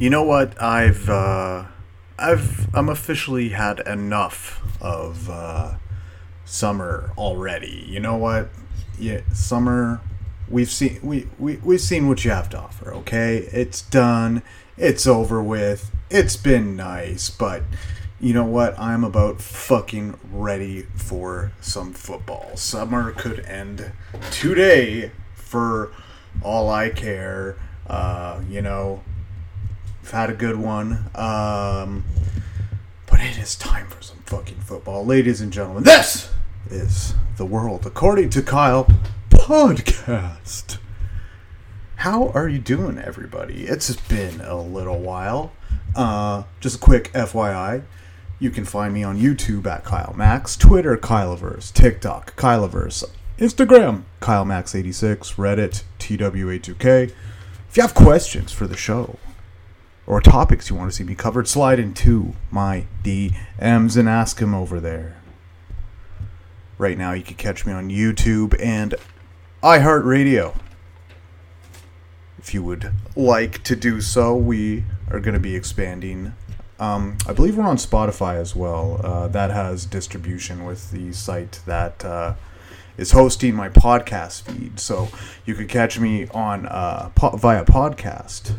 You know what? I've uh, I've I'm officially had enough of uh, summer already. You know what? Yeah, summer. We've seen we, we we've seen what you have to offer. Okay, it's done. It's over with. It's been nice, but you know what? I'm about fucking ready for some football. Summer could end today for all I care. Uh, you know, Had a good one. Um, but it is time for some fucking football. Ladies and gentlemen, this is the world according to Kyle podcast. How are you doing, everybody? It's been a little while. Uh, just a quick FYI. You can find me on YouTube at Kyle Max, Twitter Kyleverse, TikTok Kyleverse, Instagram Kyle Max 86 Reddit TWA2K. If you have questions for the show or topics you want to see me covered, slide into my DMs and ask him over there. Right now, you can catch me on YouTube and iHeartRadio. If you would like to do so, we are going to be expanding. Um, I believe we're on Spotify as well. Uh, that has distribution with the site that uh, is hosting my podcast feed. So you can catch me on uh, po- via podcast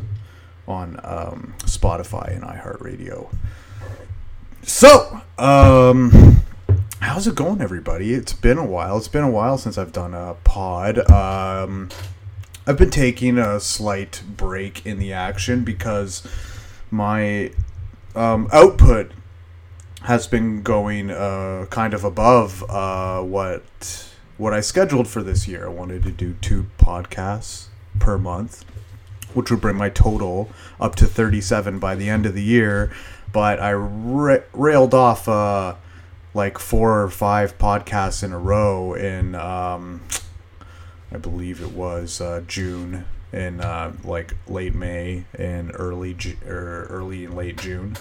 on um, Spotify and iHeartRadio. So, um, how's it going, everybody? It's been a while. It's been a while since I've done a pod. Um, I've been taking a slight break in the action because my um, output has been going uh, kind of above uh, what what I scheduled for this year. I wanted to do two podcasts per month, which would bring my total up to 37 by the end of the year. But I ra- railed off uh, like four or five podcasts in a row in, um, I believe it was uh, June in uh, like late May and early Ju- or early and late June.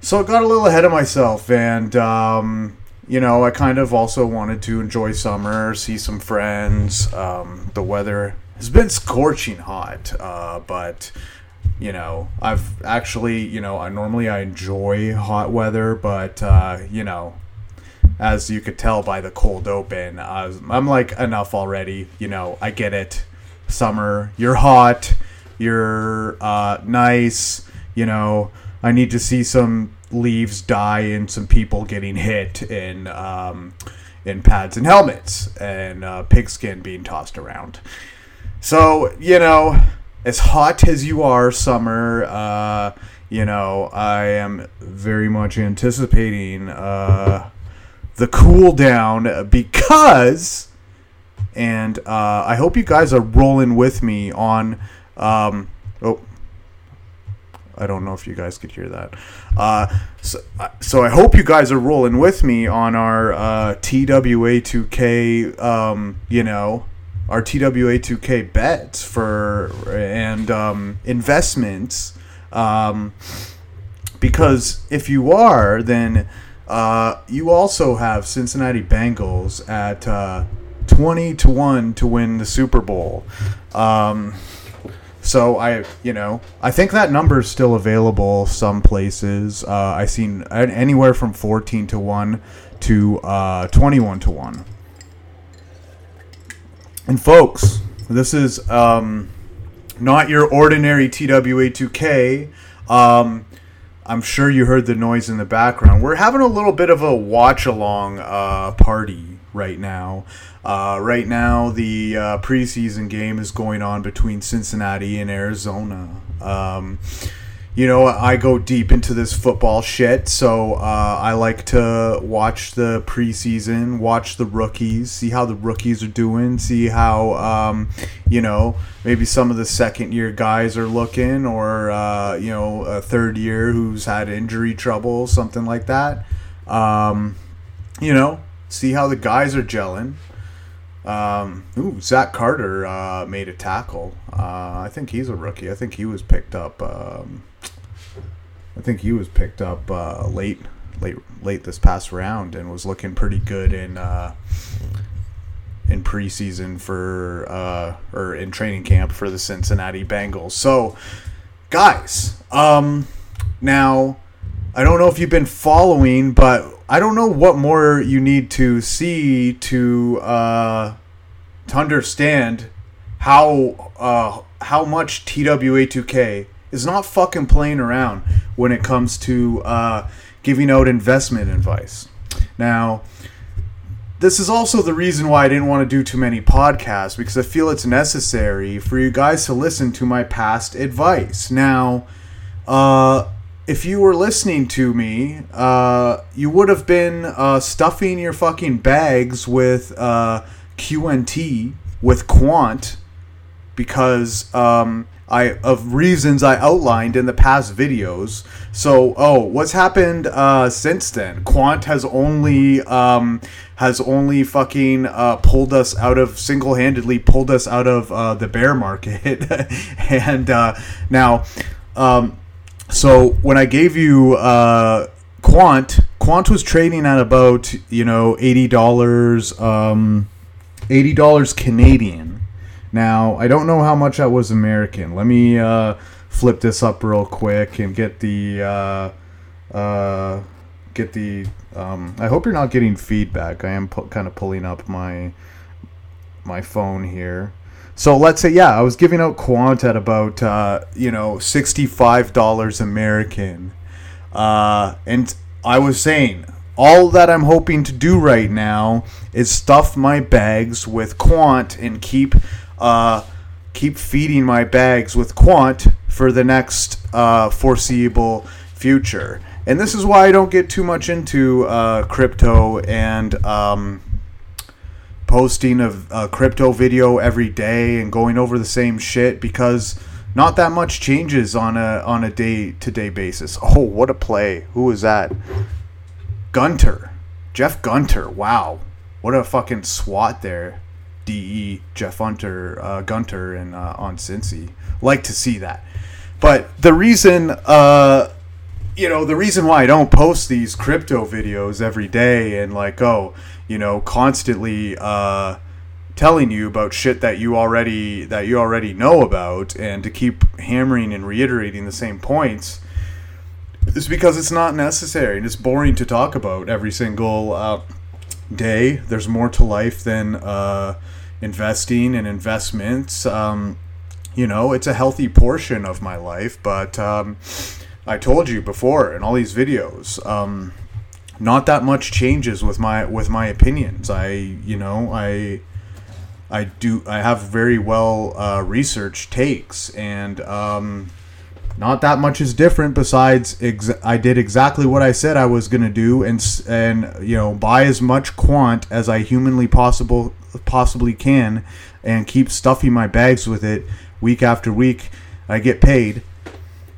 So I got a little ahead of myself, and um, you know, I kind of also wanted to enjoy summer, see some friends. Um, the weather has been scorching hot, uh, but you know, I've actually, you know, I normally I enjoy hot weather, but uh, you know, as you could tell by the cold open, I'm like enough already. You know, I get it. Summer, you're hot, you're uh, nice. You know, I need to see some leaves die and some people getting hit in um, in pads and helmets and uh, pigskin being tossed around. So you know, as hot as you are, summer. Uh, you know, I am very much anticipating uh, the cool down because, and uh, I hope you guys are rolling with me on. Um, oh, I don't know if you guys could hear that. Uh, so, uh, so I hope you guys are rolling with me on our uh, TWA2K, um, you know, our TWA2K bets for and um, investments. Um, because if you are, then uh, you also have Cincinnati Bengals at uh, 20 to 1 to win the Super Bowl. Um, so I, you know, I think that number is still available some places. Uh, I seen anywhere from 14 to 1 to uh, 21 to 1. And folks, this is um, not your ordinary TWA2K. Um, I'm sure you heard the noise in the background. We're having a little bit of a watch along uh, party right now. Uh, right now, the uh, preseason game is going on between Cincinnati and Arizona. Um, you know, I go deep into this football shit, so uh, I like to watch the preseason, watch the rookies, see how the rookies are doing, see how, um, you know, maybe some of the second year guys are looking, or, uh, you know, a third year who's had injury trouble, something like that. Um, you know, see how the guys are gelling. Um, ooh, Zach Carter uh, made a tackle. Uh, I think he's a rookie. I think he was picked up. Um, I think he was picked up uh, late, late, late this past round, and was looking pretty good in uh, in preseason for uh, or in training camp for the Cincinnati Bengals. So, guys, um, now I don't know if you've been following, but I don't know what more you need to see to uh, to understand how uh, how much TWA2K is not fucking playing around when it comes to uh, giving out investment advice. Now, this is also the reason why I didn't want to do too many podcasts because I feel it's necessary for you guys to listen to my past advice. Now, uh, if you were listening to me, uh, you would have been uh, stuffing your fucking bags with uh, QNT, with Quant, because um, I of reasons I outlined in the past videos. So, oh, what's happened uh, since then? Quant has only um, has only fucking uh, pulled us out of single handedly pulled us out of uh, the bear market, and now. Um, so when I gave you uh, Quant, Quant was trading at about you know eighty dollars, um, eighty dollars Canadian. Now I don't know how much that was American. Let me uh, flip this up real quick and get the uh, uh, get the. Um, I hope you're not getting feedback. I am pu- kind of pulling up my my phone here. So let's say, yeah, I was giving out Quant at about, uh, you know, $65 American. Uh, and I was saying, all that I'm hoping to do right now is stuff my bags with Quant and keep, uh, keep feeding my bags with Quant for the next uh, foreseeable future. And this is why I don't get too much into uh, crypto and um, posting a, a crypto video every day and going over the same shit because not that much changes on a on a day to day basis. Oh, what a play! Who was that? Gunter, Jeff Gunter. Wow, what a fucking swat there. De Jeff Hunter uh, Gunter and uh, on Cincy. Like to see that, but the reason. Uh, you know the reason why I don't post these crypto videos every day and like oh you know constantly uh, telling you about shit that you already that you already know about and to keep hammering and reiterating the same points is because it's not necessary and it's boring to talk about every single uh, day there's more to life than uh, investing and investments um, you know it's a healthy portion of my life but um, I told you before in all these videos. Um, not that much changes with my with my opinions. I you know I I do I have very well uh, researched takes and um, not that much is different. Besides, ex- I did exactly what I said I was gonna do and and you know buy as much quant as I humanly possible possibly can and keep stuffing my bags with it week after week. I get paid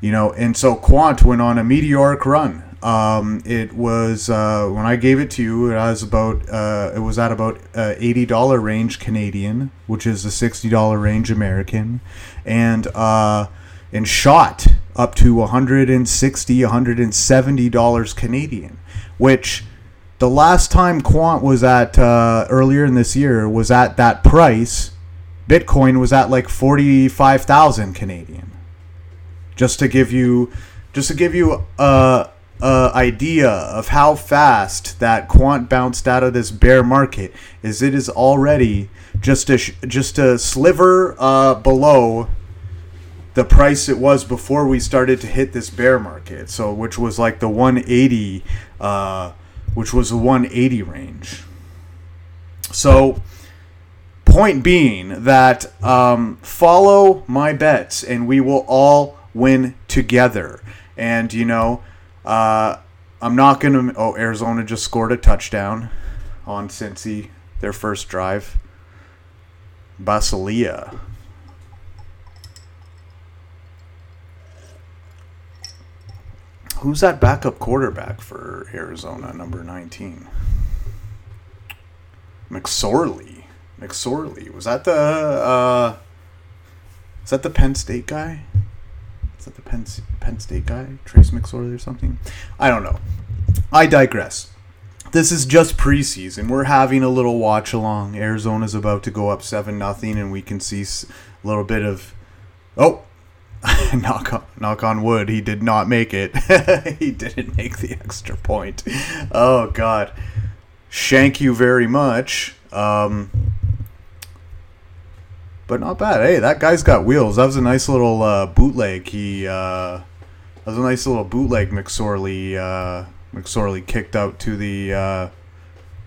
you know, and so Quant went on a meteoric run. Um, it was uh, when I gave it to you, it was about uh, it was at about uh, eighty dollar range Canadian, which is the sixty dollar range American, and uh, and shot up to 160 170 dollars Canadian, which the last time Quant was at uh, earlier in this year was at that price. Bitcoin was at like forty five thousand Canadian just to give you just to give you a, a idea of how fast that quant bounced out of this bear market is it is already just a just a sliver uh, below the price it was before we started to hit this bear market so which was like the 180 uh, which was the 180 range so point being that um, follow my bets and we will all win together. And, you know, uh, I'm not going to. Oh, Arizona just scored a touchdown on Cincy, their first drive. Basilia. Who's that backup quarterback for Arizona, number 19? McSorley. McSorley. Was that the uh, is that the Penn State guy? That the Penn, Penn State guy, Trace McSorley or something? I don't know. I digress. This is just preseason. We're having a little watch along. Arizona's about to go up seven nothing, and we can see a little bit of. Oh, knock on, knock on wood, he did not make it. he didn't make the extra point. Oh God, shank you very much. Um, but not bad. Hey, that guy's got wheels. That was a nice little uh, bootleg. He uh, that was a nice little bootleg. McSorley uh, McSorley kicked out to the uh,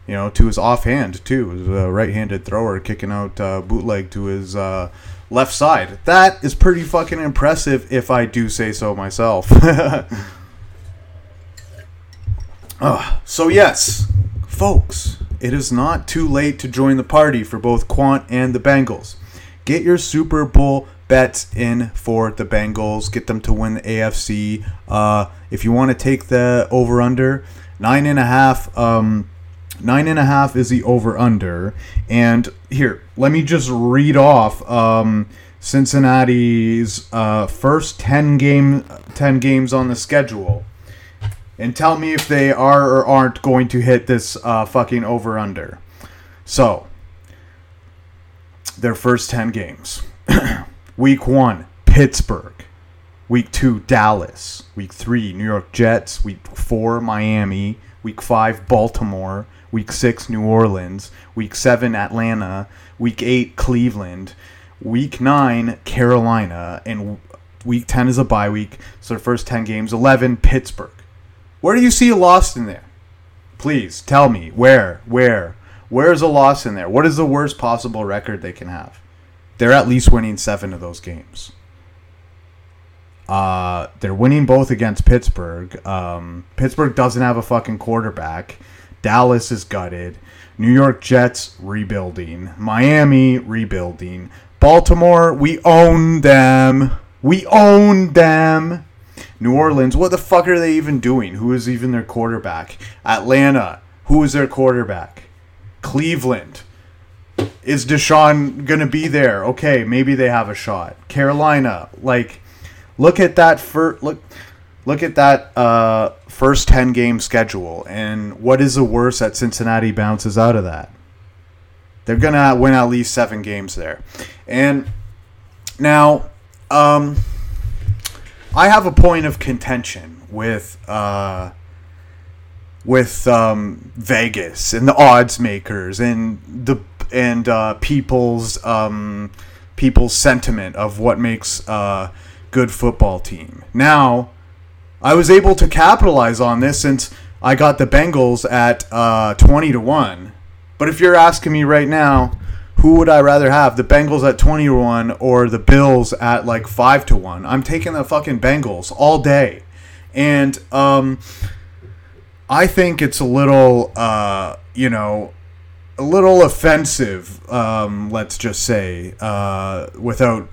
you know to his offhand too. It was a right-handed thrower kicking out uh, bootleg to his uh, left side. That is pretty fucking impressive, if I do say so myself. uh, so yes, folks, it is not too late to join the party for both Quant and the Bengals. Get your Super Bowl bets in for the Bengals. Get them to win the AFC. Uh, if you want to take the over under, nine and a half. Um, nine and a half is the over under. And here, let me just read off um, Cincinnati's uh, first ten game ten games on the schedule. And tell me if they are or aren't going to hit this uh, fucking over under. So, their first 10 games. Week 1, Pittsburgh. Week 2, Dallas. Week 3, New York Jets. Week 4, Miami. Week 5, Baltimore. Week 6, New Orleans. Week 7, Atlanta. Week 8, Cleveland. Week 9, Carolina. And week 10 is a bye week. So their first 10 games. 11, Pittsburgh. Where do you see a loss in there? Please tell me. Where? Where? Where's a loss in there? What is the worst possible record they can have? They're at least winning seven of those games. Uh, they're winning both against Pittsburgh. Um, Pittsburgh doesn't have a fucking quarterback. Dallas is gutted. New York Jets rebuilding. Miami rebuilding. Baltimore, we own them. We own them. New Orleans, what the fuck are they even doing? Who is even their quarterback? Atlanta, who is their quarterback? Cleveland. Is Deshaun going to be there? Okay, maybe they have a shot. Carolina, like look at that for look look at that uh, first 10 game schedule and what is the worst that Cincinnati bounces out of that? They're going to win at least 7 games there. And now um, I have a point of contention with uh, with um, Vegas and the odds makers and the and uh, people's um, people's sentiment of what makes a good football team. Now, I was able to capitalize on this since I got the Bengals at uh, twenty to one. But if you're asking me right now, who would I rather have, the Bengals at twenty to one or the Bills at like five to one? I'm taking the fucking Bengals all day, and um, I think it's a little, uh, you know, a little offensive. Um, let's just say, uh, without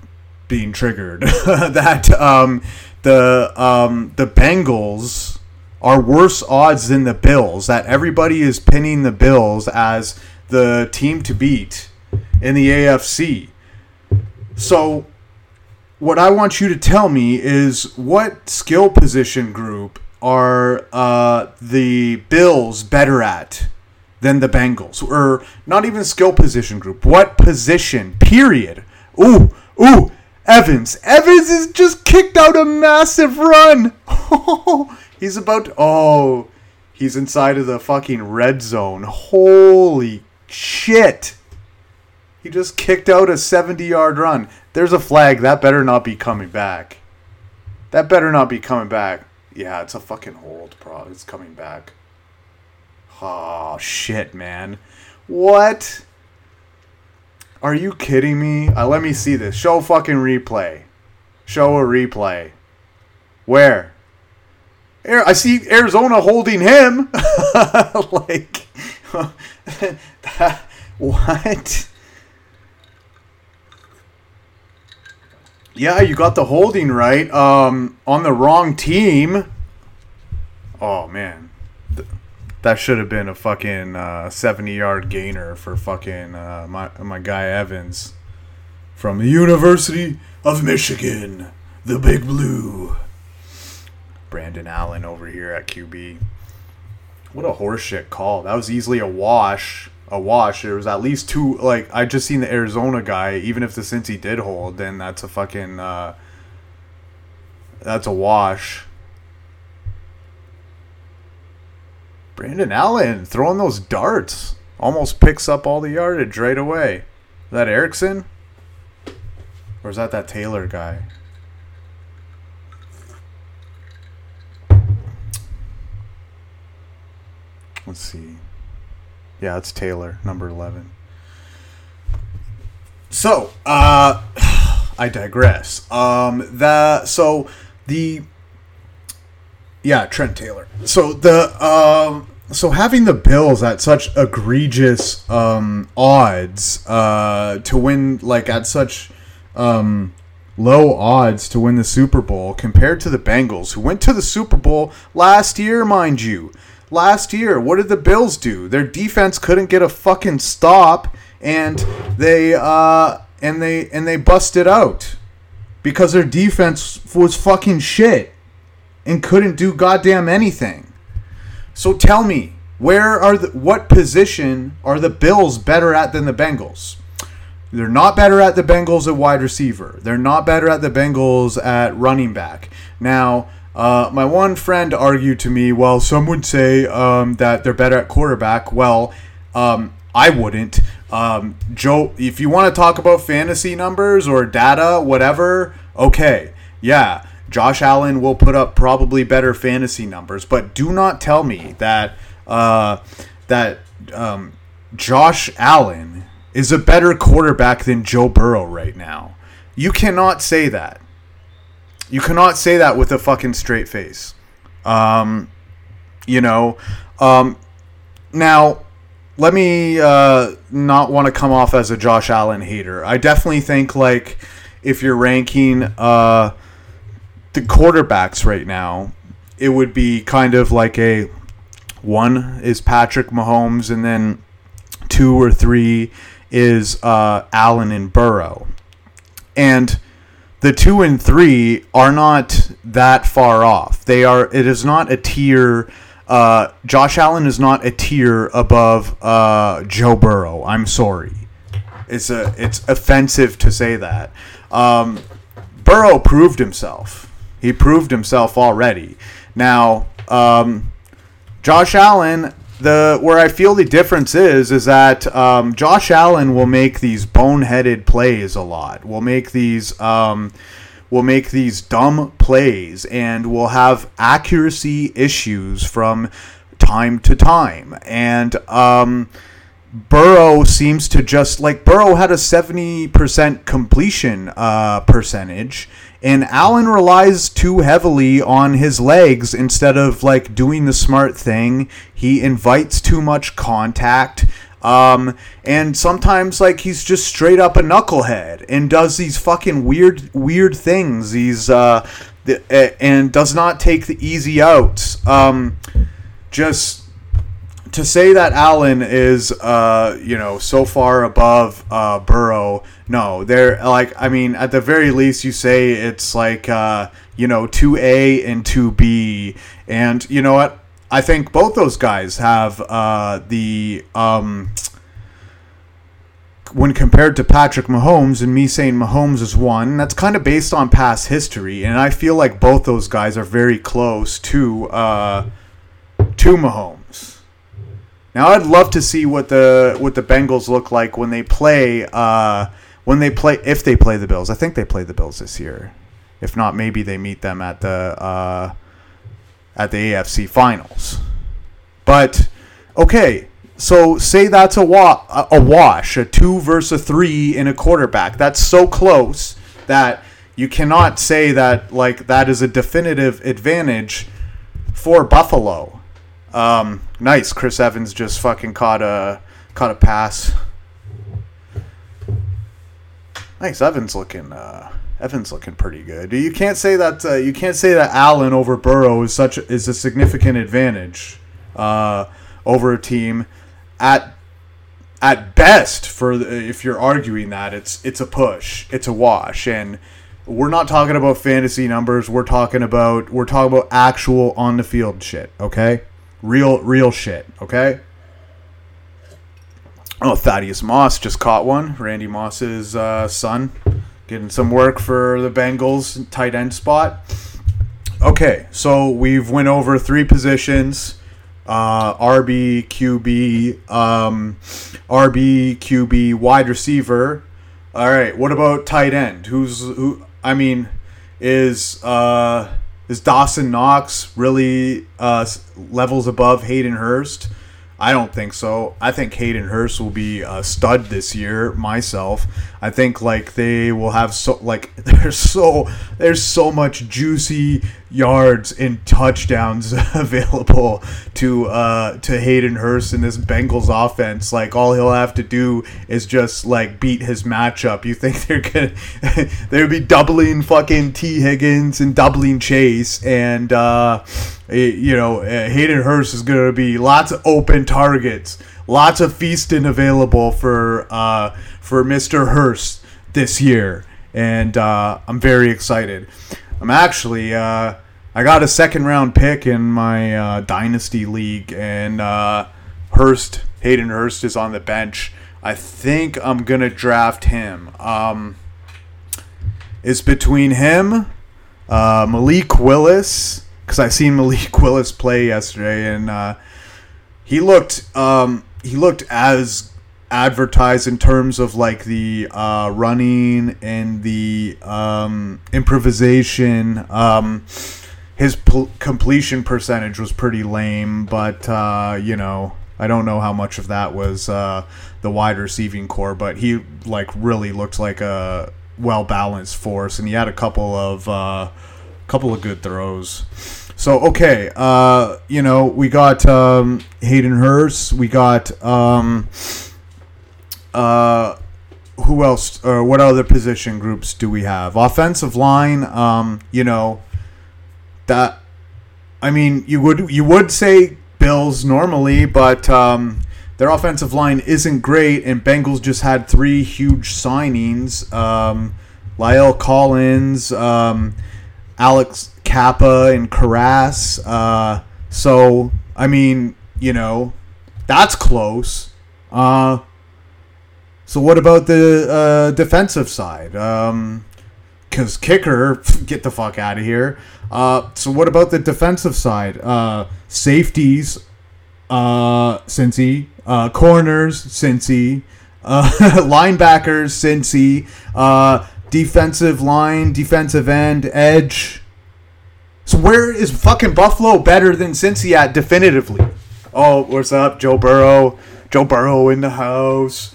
being triggered, that um, the um, the Bengals are worse odds than the Bills. That everybody is pinning the Bills as the team to beat in the AFC. So, what I want you to tell me is what skill position group are uh, the Bills better at than the Bengals? Or not even skill position group. What position? Period. Ooh, ooh, Evans. Evans has just kicked out a massive run. he's about to, oh, he's inside of the fucking red zone. Holy shit. He just kicked out a 70 yard run. There's a flag. That better not be coming back. That better not be coming back. Yeah, it's a fucking hold, bro. It's coming back. Oh, shit, man. What? Are you kidding me? Uh, let me see this. Show fucking replay. Show a replay. Where? Air. I see Arizona holding him. like, that, what? Yeah, you got the holding right. Um, on the wrong team. Oh man, Th- that should have been a fucking uh, seventy-yard gainer for fucking uh, my my guy Evans from the University of Michigan, the Big Blue. Brandon Allen over here at QB. What a horseshit call. That was easily a wash a wash. There was at least two. Like I just seen the Arizona guy. Even if the Cincy did hold, then that's a fucking uh, That's a wash. Brandon Allen throwing those darts almost picks up all the yardage right away. Is that Erickson? Or is that that Taylor guy? Let's see. Yeah, it's Taylor, number 11. So, uh, I digress. Um, the so the yeah Trent Taylor. So the um, so having the Bills at such egregious um, odds uh, to win, like at such um, low odds to win the Super Bowl compared to the Bengals, who went to the Super Bowl last year, mind you. Last year, what did the Bills do? Their defense couldn't get a fucking stop, and they uh, and they and they busted out because their defense was fucking shit and couldn't do goddamn anything. So tell me, where are the what position are the Bills better at than the Bengals? They're not better at the Bengals at wide receiver. They're not better at the Bengals at running back. Now, uh, my one friend argued to me, well, some would say um, that they're better at quarterback. Well, um, I wouldn't. Um, Joe, if you want to talk about fantasy numbers or data, whatever, okay, yeah, Josh Allen will put up probably better fantasy numbers, but do not tell me that uh, that um, Josh Allen is a better quarterback than Joe Burrow right now. You cannot say that. You cannot say that with a fucking straight face. Um, you know, um, now let me uh, not want to come off as a Josh Allen hater. I definitely think like if you're ranking uh, the quarterbacks right now, it would be kind of like a one is Patrick Mahomes, and then two or three is uh, Allen and Burrow, and the two and three are not that far off. They are. It is not a tier. Uh, Josh Allen is not a tier above uh, Joe Burrow. I'm sorry. It's a. It's offensive to say that. Um, Burrow proved himself. He proved himself already. Now, um, Josh Allen the where I feel the difference is is that um, Josh Allen will make these boneheaded plays a lot. Will make these um, will make these dumb plays and will have accuracy issues from time to time. And um, Burrow seems to just like Burrow had a seventy percent completion uh, percentage and Allen relies too heavily on his legs instead of like doing the smart thing. He invites too much contact. Um, and sometimes like he's just straight up a knucklehead and does these fucking weird weird things. He's uh, and does not take the easy outs. Um, just to say that Allen is, uh, you know, so far above uh, Burrow, no, they're like, I mean, at the very least, you say it's like, uh, you know, two A and two B, and you know what? I think both those guys have uh, the. Um, when compared to Patrick Mahomes and me saying Mahomes is one, that's kind of based on past history, and I feel like both those guys are very close to uh, to Mahomes. Now I'd love to see what the what the Bengals look like when they play uh, when they play if they play the Bills. I think they play the Bills this year. If not, maybe they meet them at the uh, at the AFC Finals. But okay, so say that's a wa- a wash, a two versus a three in a quarterback. That's so close that you cannot say that like that is a definitive advantage for Buffalo. Um, nice. Chris Evans just fucking caught a caught a pass. Nice. Evans looking. Uh, Evans looking pretty good. You can't say that. Uh, you can't say that Allen over Burrow is such is a significant advantage uh, over a team. At at best, for if you're arguing that, it's it's a push. It's a wash, and we're not talking about fantasy numbers. We're talking about we're talking about actual on the field shit. Okay. Real, real shit. Okay. Oh, Thaddeus Moss just caught one. Randy Moss's uh, son, getting some work for the Bengals tight end spot. Okay, so we've went over three positions. Uh, RB, QB, um, RB, QB, wide receiver. All right, what about tight end? Who's who? I mean, is uh, is Dawson Knox really uh, levels above Hayden Hurst? I don't think so. I think Hayden Hurst will be a stud this year. Myself, I think like they will have so like there's so there's so much juicy yards and touchdowns available to uh to Hayden Hurst in this Bengals offense. Like all he'll have to do is just like beat his matchup. You think they're gonna they'll be doubling fucking Tee Higgins and doubling Chase and uh you know, uh, Hayden Hurst is to be lots of open targets, lots of feasting available for uh, for Mister Hurst this year, and uh, I'm very excited. I'm actually uh, I got a second round pick in my uh, dynasty league, and uh, Hurst Hayden Hurst is on the bench. I think I'm gonna draft him. Um, it's between him, Malik Willis because I seen Malik Willis play yesterday, and uh, he looked um, he looked as advertised in terms of like the uh, running and the um, improvisation. Um, his pl- completion percentage was pretty lame, but uh, you know I don't know how much of that was uh, the wide receiving core, but he like really looked like a well balanced force, and he had a couple of uh, couple of good throws. So okay, uh, you know we got um, Hayden Hurst, we got um, uh, who else? Or uh, what other position groups do we have? Offensive line, um, you know that. I mean, you would you would say Bills normally, but um, their offensive line isn't great, and Bengals just had three huge signings: um, La'el Collins, um, Alex Cappa and Karras. Uh, so I mean, you know, that's close. Uh, so what about the uh, defensive side? Um, because kicker, get the fuck out of here. Uh, so what about the defensive side? Uh, safeties, uh, Cincy, uh, corners, Cincy, uh, linebackers, Cincy, uh, defensive line, defensive end, edge, so where is fucking Buffalo better than Cincy at definitively? Oh, what's up, Joe Burrow? Joe Burrow in the house.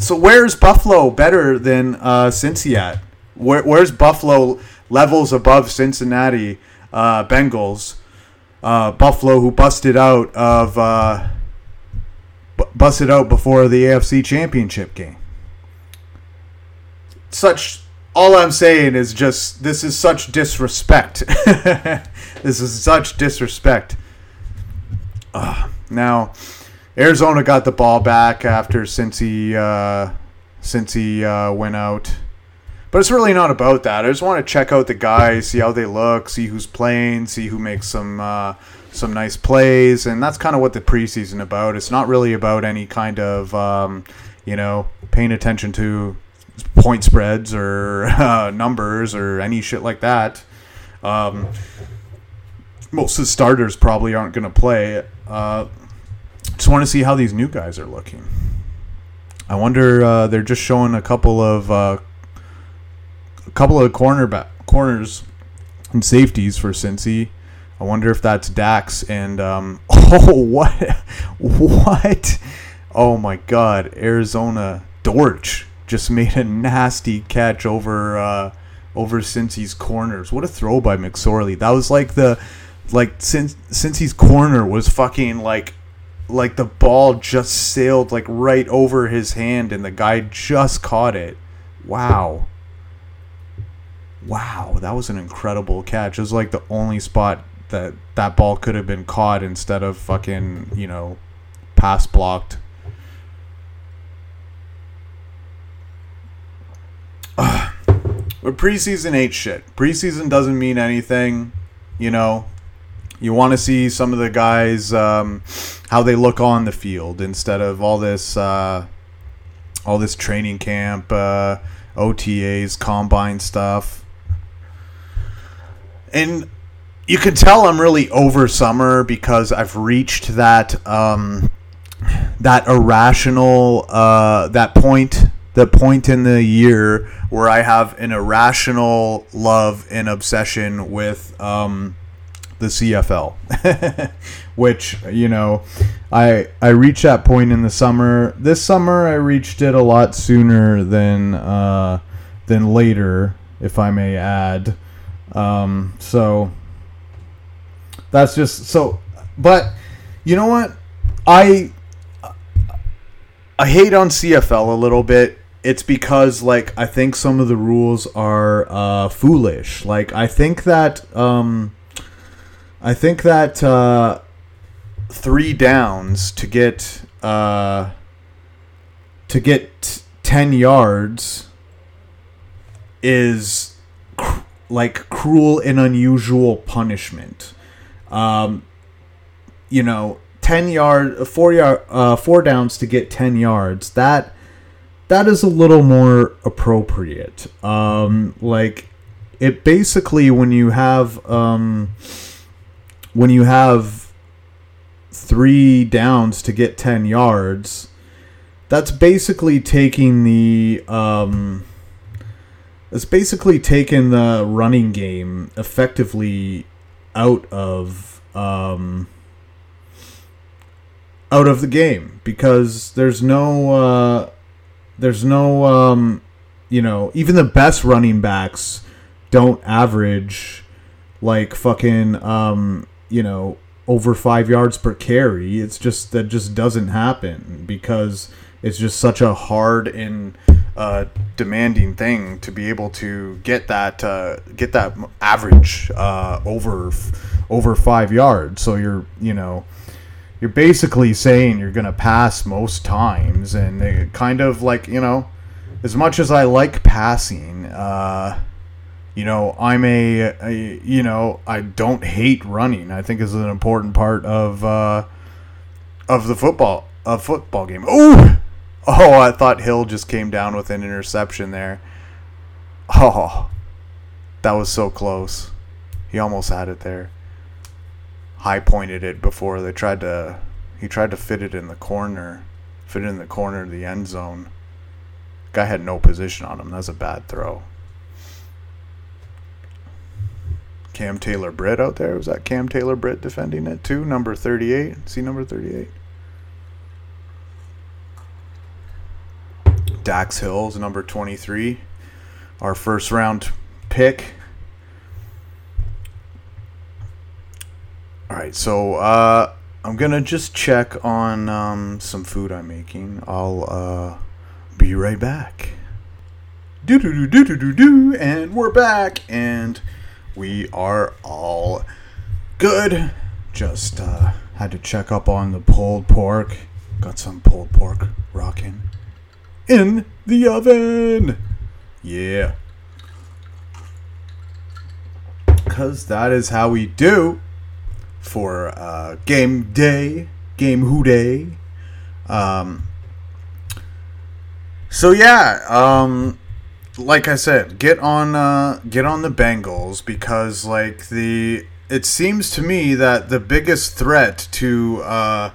So where's Buffalo better than uh, Cincy at? Where, where's Buffalo levels above Cincinnati uh, Bengals? Uh, Buffalo who busted out of uh, b- busted out before the AFC Championship game. Such all I'm saying is just this is such disrespect. this is such disrespect. Uh, now, Arizona got the ball back after Cincy uh, Cincy uh, went out. But it's really not about that. I just want to check out the guys, see how they look, see who's playing, see who makes some uh, some nice plays, and that's kind of what the preseason about. It's not really about any kind of um, you know paying attention to point spreads or uh, numbers or any shit like that. Um, most of the starters probably aren't going to play. Uh, just want to see how these new guys are looking. I wonder uh, they're just showing a couple of uh, a couple of cornerback corners and safeties for Cincy. I wonder if that's Dax and um, oh what what oh my God Arizona Dortch just made a nasty catch over uh, over Cincy's corners. What a throw by McSorley. That was like the like since Cincy's corner was fucking like like the ball just sailed like right over his hand and the guy just caught it. Wow. Wow, that was an incredible catch. It was like the only spot that that ball could have been caught instead of fucking, you know, pass blocked But preseason ain't shit. Preseason doesn't mean anything. You know, you want to see some of the guys um, how they look on the field instead of all this uh, all this training camp, uh, OTAs, combine stuff. and you can tell I'm really over summer because I've reached that um, that irrational uh, that point the point in the year where I have an irrational love and obsession with um, the CFL, which you know, I I reached that point in the summer. This summer, I reached it a lot sooner than uh, than later, if I may add. Um, so that's just so. But you know what, I I hate on CFL a little bit it's because like I think some of the rules are uh, foolish. Like I think that um, I think that uh, three downs to get uh, to get ten yards is cr- like cruel and unusual punishment. Um, you know, ten yard, four yard, uh, four downs to get ten yards. That that is a little more appropriate. Um, like it basically when you have um, when you have three downs to get ten yards, that's basically taking the um, it's basically taking the running game effectively out of um, out of the game because there's no uh, there's no, um, you know, even the best running backs don't average like fucking, um, you know, over five yards per carry. It's just that just doesn't happen because it's just such a hard and uh, demanding thing to be able to get that uh, get that average uh, over over five yards. So you're you know you're basically saying you're to pass most times and kind of like you know as much as i like passing uh, you know i'm a, a, you know i don't hate running. I think is an important part of uh, of the football a football game. Oh oh i thought hill just came down with an interception there. Oh that was so close. He almost had it there. High pointed it before they tried to he tried to fit it in the corner fit it in the corner of the end zone. Guy had no position on him. That's a bad throw Cam Taylor Britt out there? Was that Cam Taylor Britt defending it too? Number 38 see number 38 Dax Hills number 23 our first round pick. All right, so uh, I'm gonna just check on um, some food I'm making. I'll uh, be right back. Do do do do do do do, and we're back, and we are all good. Just uh, had to check up on the pulled pork. Got some pulled pork rocking in the oven. Yeah. Because that is how we do for uh, game day, game who day. Um, so yeah, um, like I said, get on uh, get on the Bengals because like the it seems to me that the biggest threat to uh,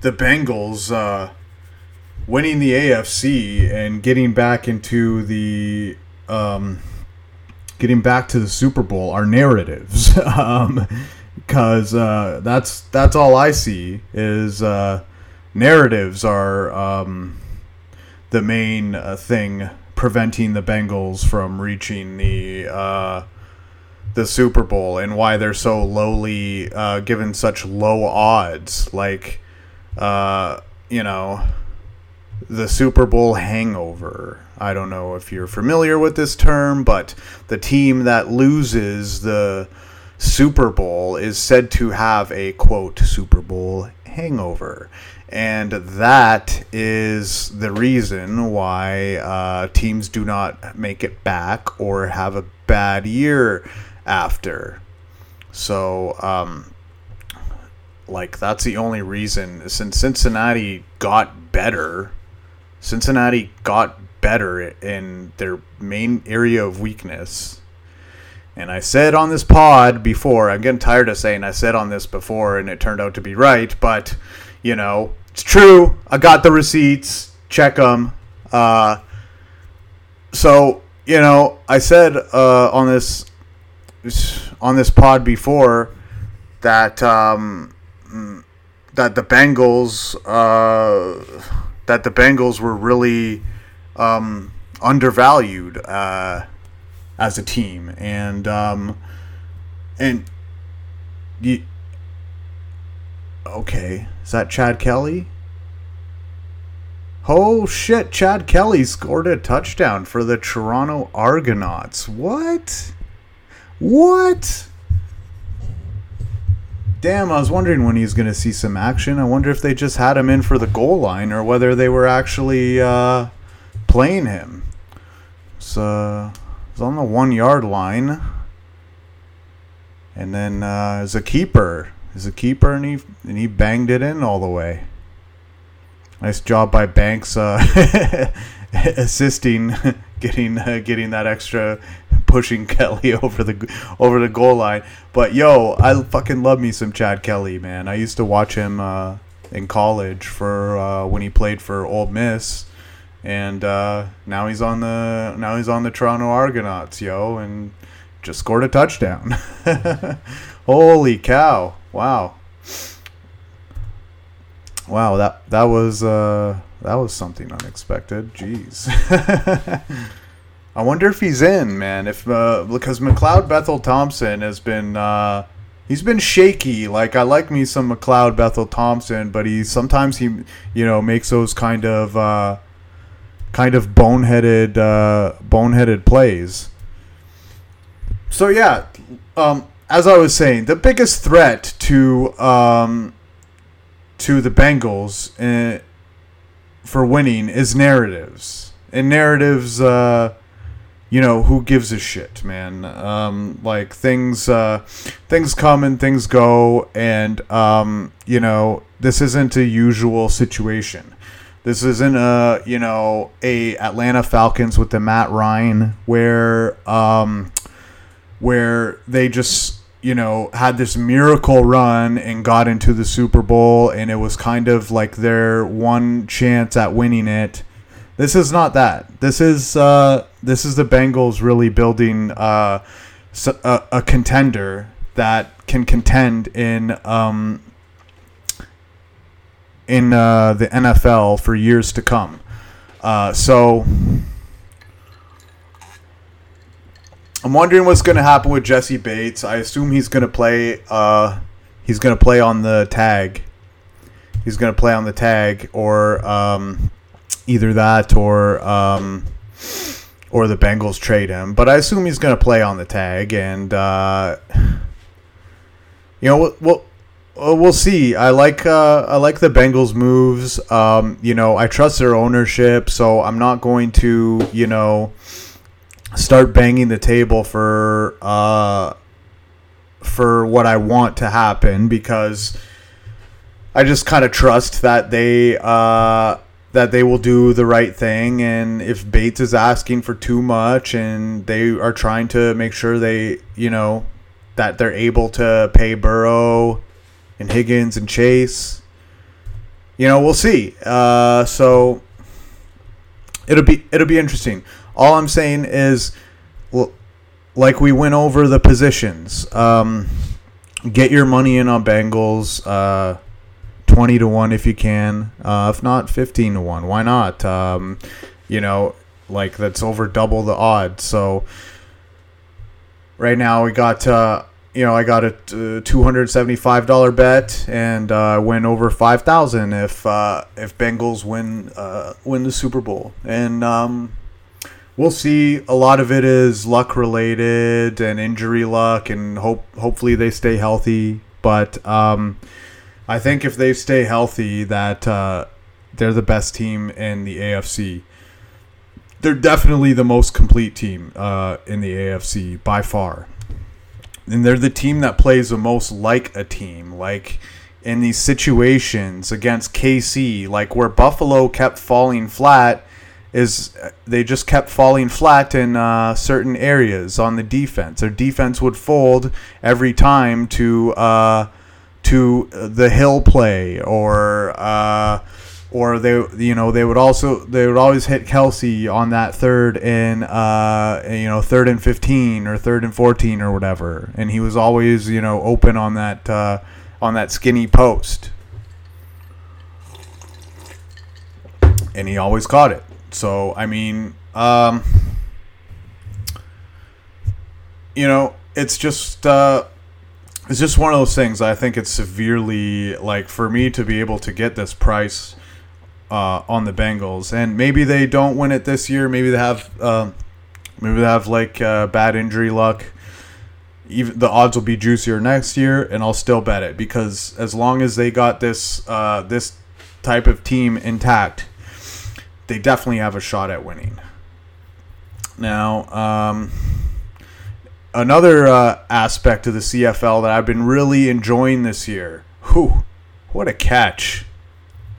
the Bengals uh, winning the AFC and getting back into the um, getting back to the Super Bowl are narratives. um, because uh, that's that's all I see is uh, narratives are um, the main uh, thing preventing the Bengals from reaching the uh, the Super Bowl and why they're so lowly uh, given such low odds like uh, you know the Super Bowl hangover. I don't know if you're familiar with this term, but the team that loses the Super Bowl is said to have a quote Super Bowl hangover. And that is the reason why uh, teams do not make it back or have a bad year after. So, um, like, that's the only reason. Since Cincinnati got better, Cincinnati got better in their main area of weakness And I said on this pod before, I'm getting tired of saying I said on this before and it turned out to be right, but you know, it's true. I got the receipts. Check them. Uh, so, you know, I said uh, on this on this pod before that um, that the Bengals uh, that the Bengals were really um, undervalued uh, as a team, and um, and you, okay, is that Chad Kelly? Oh shit, Chad Kelly scored a touchdown for the Toronto Argonauts. What? What? Damn, I was wondering when he's going to see some action. I wonder if they just had him in for the goal line or whether they were actually uh, playing him. So, he's on the one yard line. And then uh, as a keeper, as a keeper, and he and he banged it in all the way. Nice job by Banks uh, assisting, getting uh, getting that extra, pushing Kelly over the over the goal line. But yo, I fucking love me some Chad Kelly, man. I used to watch him uh, in college for uh, when he played for Ole Miss, and uh, now he's on the now he's on the Toronto Argonauts, yo, and just scored a touchdown. Holy cow! Wow. Wow, that that was uh, that was something unexpected. Jeez. I wonder if he's in, man. If uh, because McLeod Bethel Thompson has been uh, he's been shaky. Like I like me some McLeod Bethel Thompson, but he sometimes he you know makes those kind of uh, kind of boneheaded uh, boneheaded plays. So yeah, um, as I was saying, the biggest threat to um, to the Bengals uh, for winning is narratives. And narratives, uh, you know, who gives a shit, man? Um, like things, uh, things come and things go, and um, you know, this isn't a usual situation. This isn't a you know a Atlanta Falcons with the Matt Ryan where um, where they just you know, had this miracle run and got into the Super Bowl, and it was kind of like their one chance at winning it. This is not that. This is uh, this is the Bengals really building uh, a, a contender that can contend in um, in uh, the NFL for years to come. Uh, so I'm wondering what's going to happen with Jessie Bates. I assume he's going to play. Uh, he's going to play on the tag. He's going to play on the tag, or um, either that, or um, or the Bengals trade him. But I assume he's going to play on the tag, and uh, you know, we'll, we'll see. I like uh, I like the Bengals moves. Um, you know, I trust their ownership, so I'm not going to you know start banging the table for uh, for what I want to happen because I just kind of trust that they uh, that they will do the right thing. And if Bates is asking for too much, and they are trying to make sure they you know that they're able to pay Burrow and Higgins and Chase, you know, we'll see. Uh, so it'll be it'll be interesting. All I'm saying is, like we went over the positions. Um, get your money in on Bengals. Uh, 20 to 1 if you can. Uh, if not, 15 to 1. Why not? Um, you know, like that's over double the odds. So right now we got, uh, you know, I got a $275 bet and uh, win over 5000 if uh, if Bengals win uh, win the Super Bowl. And um, we'll see. A lot of it is luck related and injury luck, and hope hopefully they stay healthy. But um, I think if they stay healthy, that uh, they're the best team in the AFC. They're definitely the most complete team uh, in the AFC by far, and they're the team that plays the most like a team. Like in these situations against KC, like where Buffalo kept falling flat is they just kept falling flat in uh, certain areas on the defense. Their defense would fold every time to uh, to the hill play or uh, or they you know they would also they would always hit Kelce on that third and uh, you know third and fifteen or third and fourteen or whatever, and he was always you know open on that uh, on that skinny post, and he always caught it. So I mean, um, you know, it's just uh, it's just one of those things. I think it's severely like for me to be able to get this price uh, on the Bengals, and maybe they don't win it this year. Maybe they have, uh, maybe they have like uh, bad injury luck. Even the odds will be juicier next year, and I'll still bet it because as long as they got this uh, this type of team intact, they definitely have a shot at winning. Now, um, another uh, aspect of the CFL that I've been really enjoying this year. Whew, what a catch!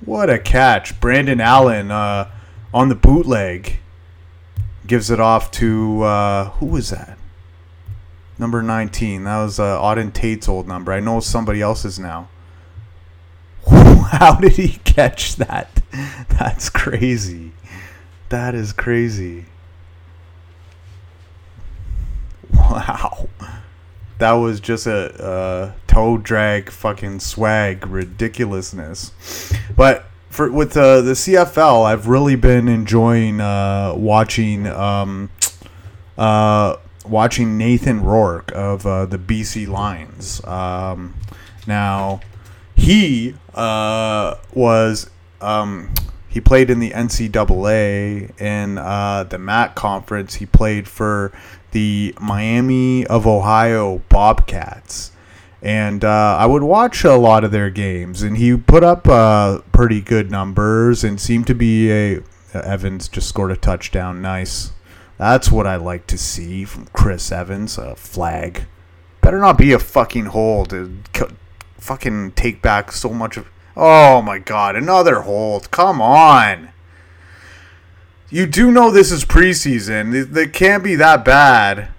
What a catch. Brandon Allen uh, on the bootleg gives it off to, uh, who was that? Number 19. That was uh, Auden Tate's old number. I know somebody else's now. How did he catch that? That's crazy. That is crazy. Wow that was just a, a toe drag fucking swag ridiculousness. But for with uh, the CFL, I've really been enjoying uh, watching um, uh, watching Nathan Rourke of uh, the BC Lions. Um, now he uh, was um, he played in the NCAA in uh, the MAC conference. He played for the Miami of Ohio Bobcats. And uh, I would watch a lot of their games, and he put up uh, pretty good numbers and seemed to be a. Evans just scored a touchdown. Nice. That's what I like to see from Chris Evans. A flag. Better not be a fucking hold. To fucking take back so much of. Oh my god, another hold. Come on you do know this is preseason. It, can't be that bad.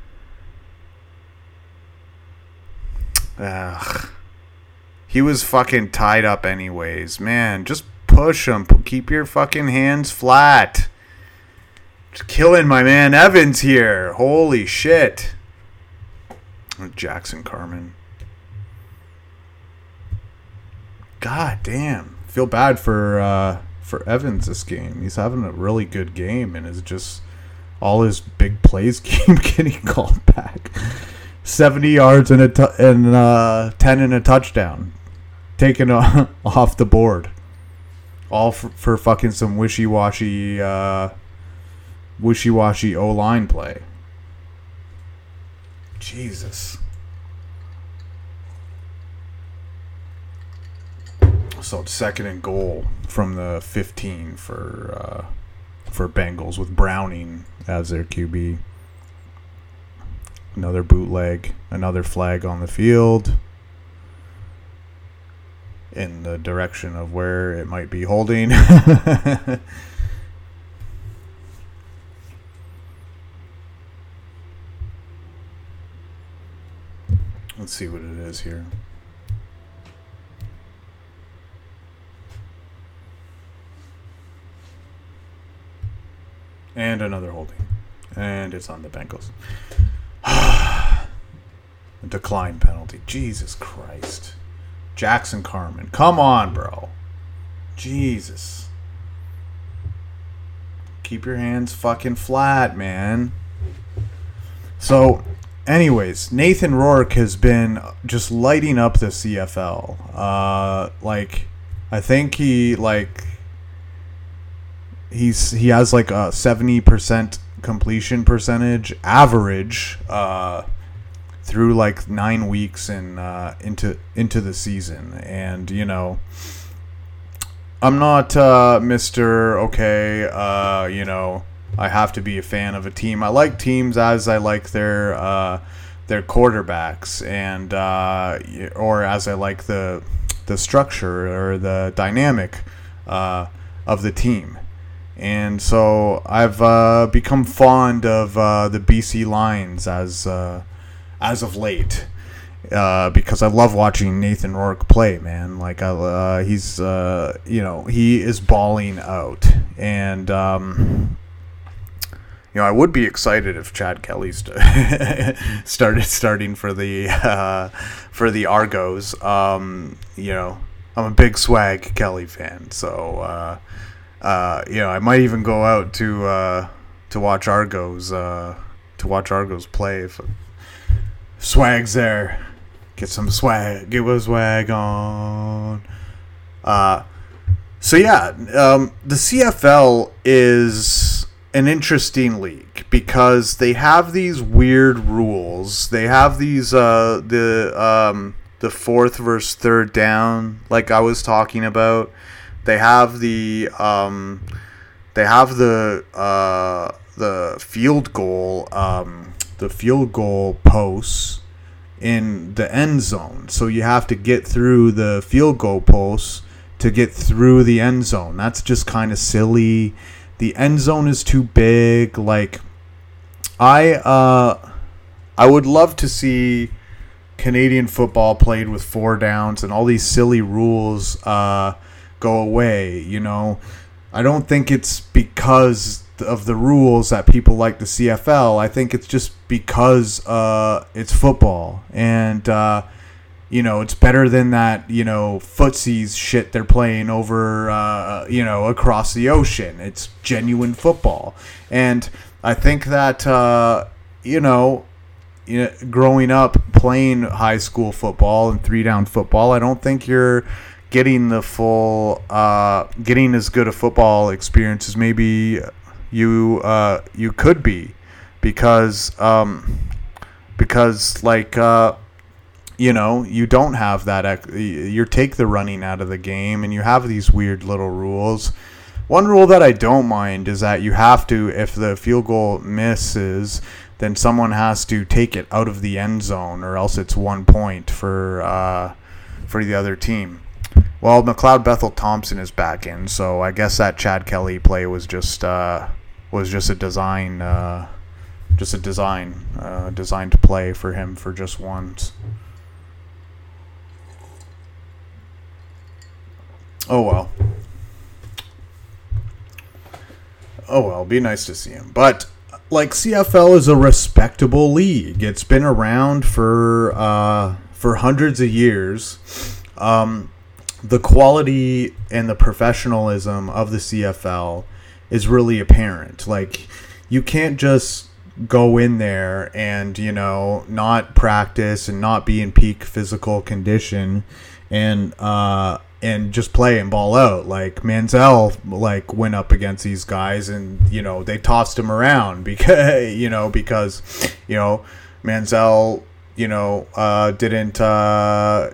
Ugh. He was fucking tied up anyways. Man, just push him. Keep your fucking hands flat. Just killing my man Evans here. Holy shit. Jackson Carman. God damn. Feel bad for uh for Evans this game. He's having a really good game and is just all his big plays keep getting called back. 70 yards and a t- and uh, 10 and a touchdown taken off the board. All for, for fucking some wishy-washy uh, wishy-washy O-line play. Jesus. So it's second and goal from the 15 for uh, for Bengals with Browning as their QB. Another bootleg, another flag on the field in the direction of where it might be holding. Let's see what it is here. And another holding. And it's on the Bengals. decline penalty. Jesus Christ. Jackson Carman. Come on, bro. Jesus. Keep your hands fucking flat, man. So, anyways, Nathan Rourke has been just lighting up the CFL. Uh, like, I think he like he's he has like a 70% completion percentage average uh, through like nine weeks and uh, into into the season. And you know i'm not uh, mr okay uh, you know i have to be a fan of a team. I like teams as i like their uh, their quarterbacks and uh, or as i like the the structure or the dynamic uh, of the team and so I've uh, become fond of uh, the BC Lions as uh, as of late. Uh, because I love watching Nathan Rourke play, man. Like, I, uh, he's, uh, you know, he is balling out, and um, you know, I would be excited if Chad Kelly st- started starting for the for the Argos. Um, you know, I'm a big Swag Kelly fan, so uh, you know, I might even go out to uh, to watch Argos uh, to watch Argos play if Swag's there. Get some swag, get a swag on. Uh, so yeah, um, the CFL is an interesting league because they have these weird rules. They have these uh, the um, the fourth versus third down, like I was talking about. They have the um, they have the uh, the field goal um, the field goal posts in the end zone. So you have to get through the field goal posts to get through the end zone. That's just kind of silly. The end zone is too big. Like I uh I would love to see Canadian football played with four downs and all these silly rules uh go away, you know. I don't think it's because of the rules that people like the CFL. I think it's just because uh, it's football, and uh, you know it's better than that. You know, footsies shit they're playing over. Uh, you know, across the ocean. It's genuine football, and I think that uh, you know. You know, growing up playing high school football and three down football, I don't think you're getting the full, uh, getting as good a football experience as maybe you uh, you could be because um, because like uh, you know you don't have that you take the running out of the game and you have these weird little rules. One rule that i don't mind is that you have to if the field goal misses then someone has to take it out of the end zone or else it's one point for uh, for the other team well mcleod bethel thompson is back in so i guess that chad kelly play was just uh, was just a design, uh, just a design, uh, designed play for him for just once. Oh well. Oh well, be nice to see him. But like CFL is a respectable league. It's been around for uh, for hundreds of years. Um, the quality and the professionalism of the CFL is really apparent. Like you can't just go in there and you know not practice and not be in peak physical condition and uh and just play and ball out like Manziel like went up against these guys and you know they tossed him around because you know because you know Manziel you know uh didn't uh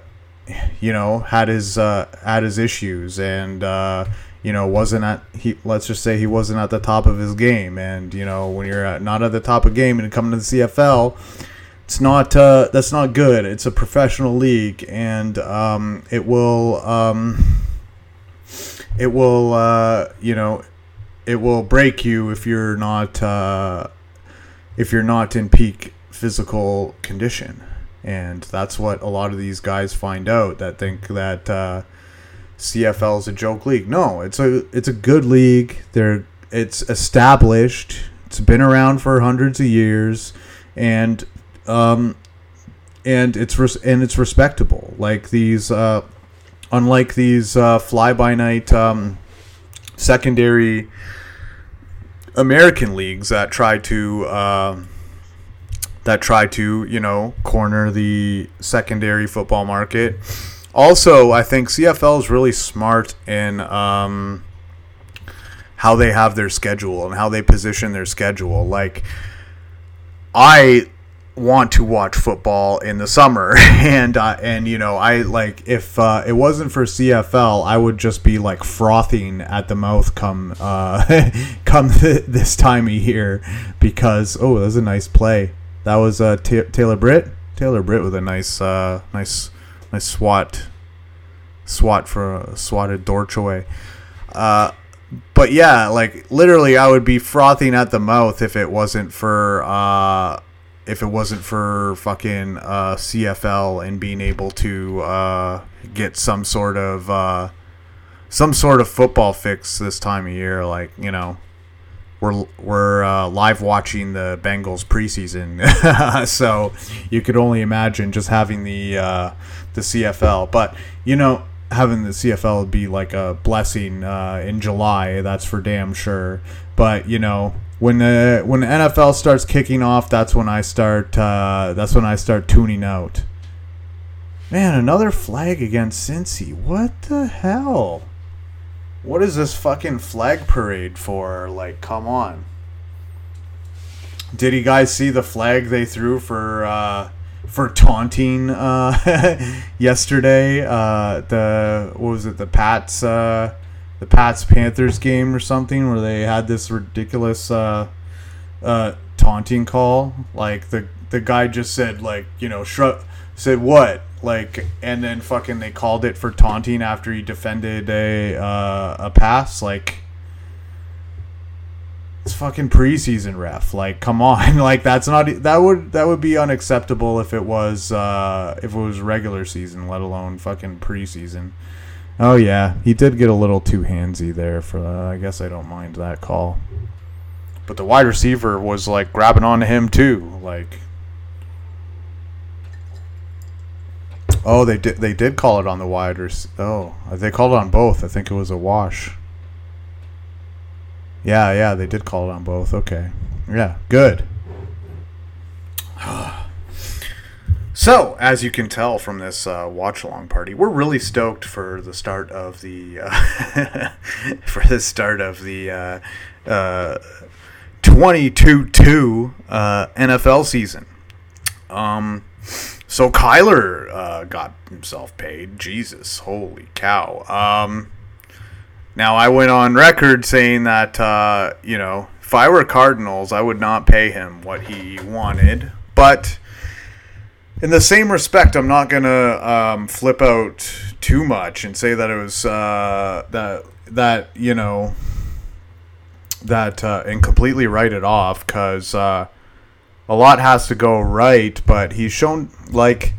you know had his uh had his issues and uh you know wasn't at he let's just say he wasn't at the top of his game. And you know when you're at, not at the top of game and coming to the CFL it's not uh, that's not good. It's a professional league and um, it will um, it will uh, you know it will break you if you're not uh, if you're not in peak physical condition and that's what a lot of these guys find out that think that uh, CFL is a joke league. No, it's a it's a good league. They're it's established. It's been around for hundreds of years, and um, and it's res- and it's respectable. Like these, uh, unlike these uh, fly by night um, secondary American leagues that try to. Uh, that try to, you know, corner the secondary football market also, I think CFL is really smart in um, how they have their schedule and how they position their schedule. Like, I want to watch football in the summer, and uh, and you know, I like if uh, it wasn't for CFL, I would just be like frothing at the mouth come uh, come th- this time of year because oh, that was a nice play. That was uh, T- Taylor Britt. Taylor Britt with a nice uh, nice nice swat, swat for swatted Dortch away. Uh, but yeah, like literally, I would be frothing at the mouth if it wasn't for uh, if it wasn't for fucking uh, CFL and being able to uh, get some sort of uh, some sort of football fix this time of year. Like you know, we're we're uh, live watching the Bengals preseason, so you could only imagine just having the uh, the CFL. But you know, having the CFL would be like a blessing uh, in July. That's for damn sure. But you know, when the when the NFL starts kicking off, that's when I start. Uh, that's when I start tuning out. Man, another flag against Cincy. What the hell? What is this fucking flag parade for? Like, come on. Did you guys see the flag they threw for uh, for taunting uh, yesterday? Uh, the what was it? The Pats uh, the Pats Panthers game or something where they had this ridiculous uh, uh, taunting call. Like the the guy just said like you know shrug said what like and then fucking they called it for taunting after he defended a uh, a pass like it's fucking preseason ref like come on like that's not that would that would be unacceptable if it was uh if it was regular season let alone fucking preseason. Oh yeah he did get a little too handsy there for uh, i guess i don't mind that call. But the wide receiver was like grabbing onto him too like Oh, they did. They did call it on the wide. Oh, they called it on both. I think it was a wash. Yeah, yeah, they did call it on both. Okay, yeah, good. so, as you can tell from this uh, watch along party, we're really stoked for the start of the uh, for the start of the uh, uh, 22-2 uh, NFL season. Um so Kyler uh, got himself paid. Jesus, holy cow. Um, now I went on record saying that uh, you know if I were Cardinals, I would not pay him what he wanted. But in the same respect, I'm not gonna um, flip out too much and say that it was uh, that that you know that uh, and completely write it off because uh, a lot has to go right, but he's shown like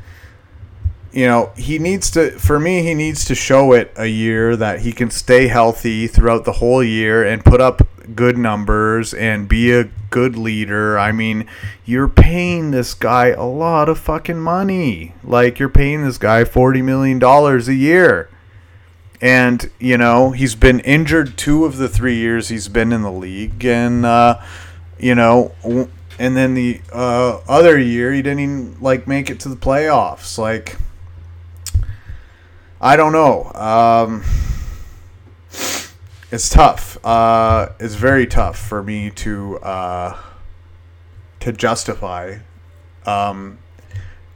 you know, he needs to for me he needs to show it a year that he can stay healthy throughout the whole year and put up good numbers and be a good leader. I mean, you're paying this guy a lot of fucking money. Like you're paying this guy 40 million dollars a year. And, you know, he's been injured 2 of the 3 years he's been in the league and uh you know, and then the uh, other year he didn't even like make it to the playoffs. Like, I don't know. Um, it's tough. Uh, it's very tough for me to uh, to justify um,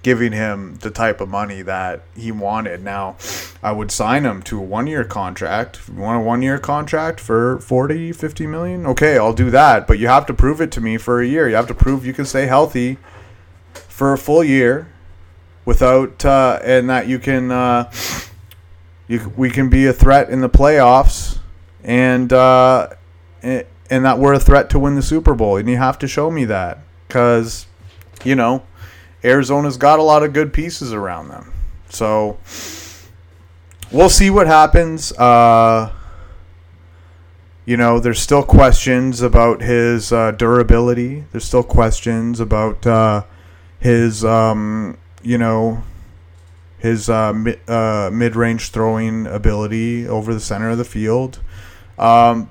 giving him the type of money that he wanted. Now, I would sign him to a one year contract. If you want a one year contract for 40, 50 million? Okay, I'll do that. But you have to prove it to me for a year. You have to prove you can stay healthy for a full year without, uh, and that you can, uh, you, we can be a threat in the playoffs and, uh, and that we're a threat to win the Super Bowl. And you have to show me that because, you know, Arizona's got a lot of good pieces around them. So we'll see what happens. Uh, you know, there's still questions about his uh, durability. There's still questions about uh, his, um, you know, his uh, mi- uh, mid-range throwing ability over the center of the field. Um,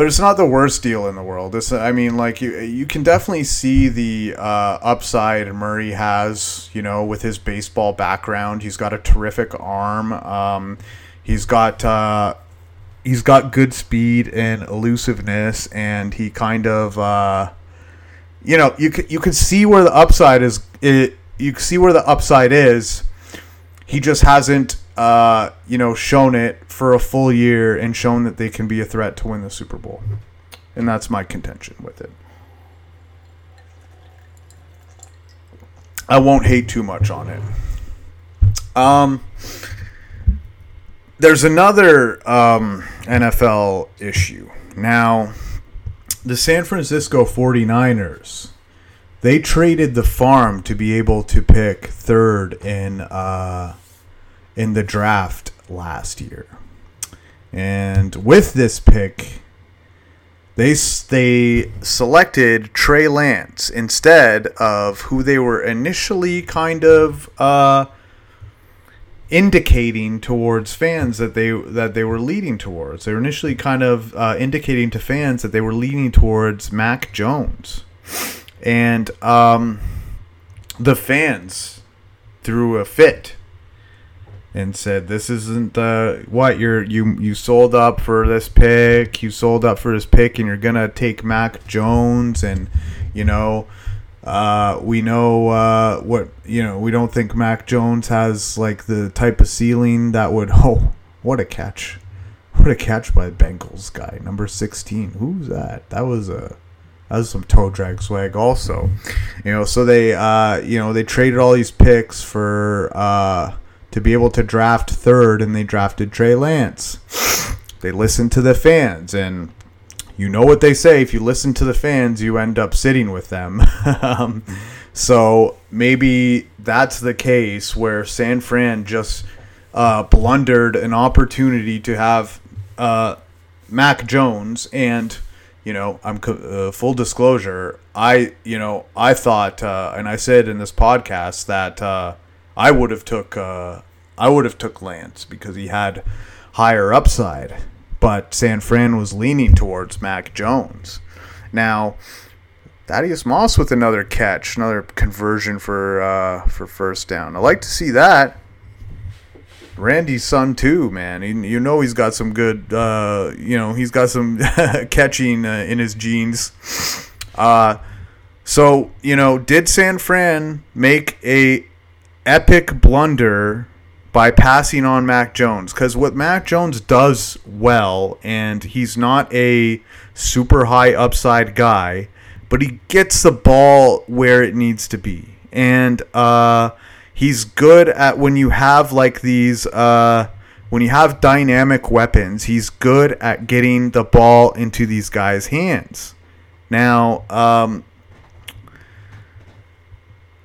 but it's not the worst deal in the world. It's, I mean, like you, you can definitely see the uh, upside Murray has. You know, with his baseball background, he's got a terrific arm. Um, he's got uh, he's got good speed and elusiveness, and he kind of, uh, you know, you can, you can see where the upside is. It, you can see where the upside is. He just hasn't uh, you know, shown it for a full year and shown that they can be a threat to win the Super Bowl. And that's my contention with it. I won't hate too much on it. Um, there's another um, NFL issue. Now, the San Francisco 49ers, they traded the farm to be able to pick third in uh, in the draft last year. And with this pick, they they selected Trey Lance instead of who they were initially kind of uh, indicating towards fans that they that they were leading towards. They were initially kind of uh, indicating to fans that they were leaning towards Mac Jones, and um, the fans threw a fit and said, "This isn't the what you're you you sold up for this pick. You sold up for this pick, and you're gonna take Mac Jones, and you know." Uh, we know uh, what you know. We don't think Mac Jones has like the type of ceiling that would. Oh, what a catch! What a catch by Bengals guy, number sixteen. Who's that? That was a that was some toe drag swag. Also, you know. So they uh, you know they traded all these picks for uh, to be able to draft third, and they drafted Trey Lance. They listened to the fans and you know what they say if you listen to the fans you end up sitting with them um, so maybe that's the case where san fran just uh, blundered an opportunity to have uh, mac jones and you know i'm uh, full disclosure i you know i thought uh, and i said in this podcast that uh, i would have took uh, i would have took lance because he had higher upside but San Fran was leaning towards Mac Jones. Now, Thaddeus Moss with another catch, another conversion for uh, for first down. I like to see that. Randy's son too, man. He, you know he's got some good. Uh, you know he's got some catching uh, in his genes. Uh, so you know, did San Fran make a epic blunder by passing on Mac Jones. Because what Mac Jones does well, and he's not a super high upside guy, but he gets the ball where it needs to be. And uh, he's good at when you have like these. Uh, when you have dynamic weapons, he's good at getting the ball into these guys' hands. Now, um,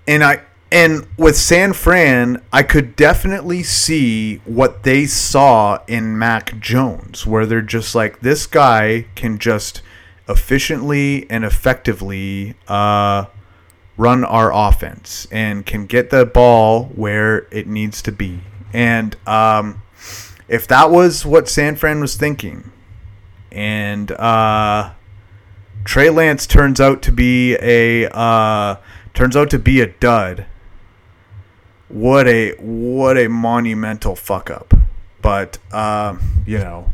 and I and with San Fran, I could definitely see what they saw in Mac Jones, where they're just like, this guy can just efficiently and effectively uh, run our offense and can get the ball where it needs to be. And um, if that was what San Fran was thinking, and uh, Trey Lance turns out to be a uh, turns out to be a dud what a what a monumental fuck up. But uh, you know,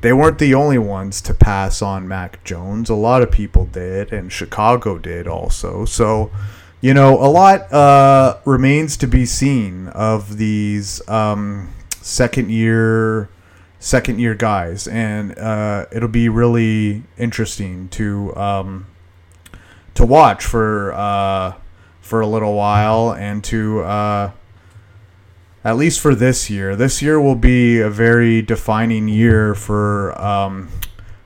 they weren't the only ones to pass on Mac Jones. A lot of people did, and Chicago did also. So, you know, a lot uh, remains to be seen of these um, second year second year guys, and uh, it'll be really interesting to um, to watch for uh, for a little while and to uh, at least for this year. This year will be a very defining year for um,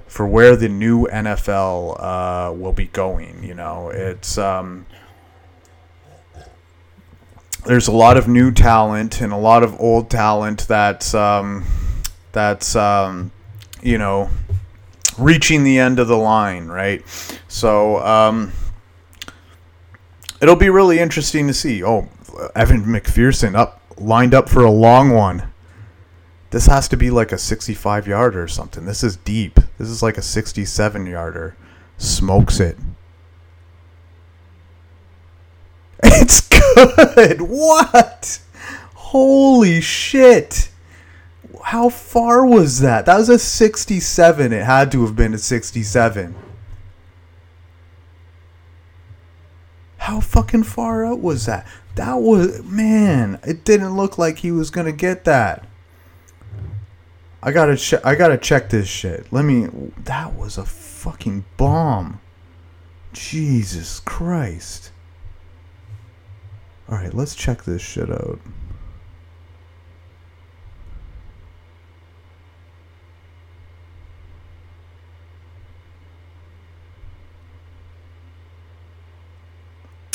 for where the new NFL uh, will be going. You know, it's um, there's a lot of new talent and a lot of old talent that's um, that's um, you know reaching the end of the line, right? So um, it'll be really interesting to see. Oh, Evan McPherson up lined up for a long one. This has to be like a 65 yarder or something. This is deep. This is like a 67 yarder. Smokes it. It's good. What? Holy shit. How far was that? That was a 67. It had to have been a 67. How fucking far out was that? That was man. It didn't look like he was gonna get that. I gotta check. I gotta check this shit. Let me. That was a fucking bomb. Jesus Christ. All right, let's check this shit out.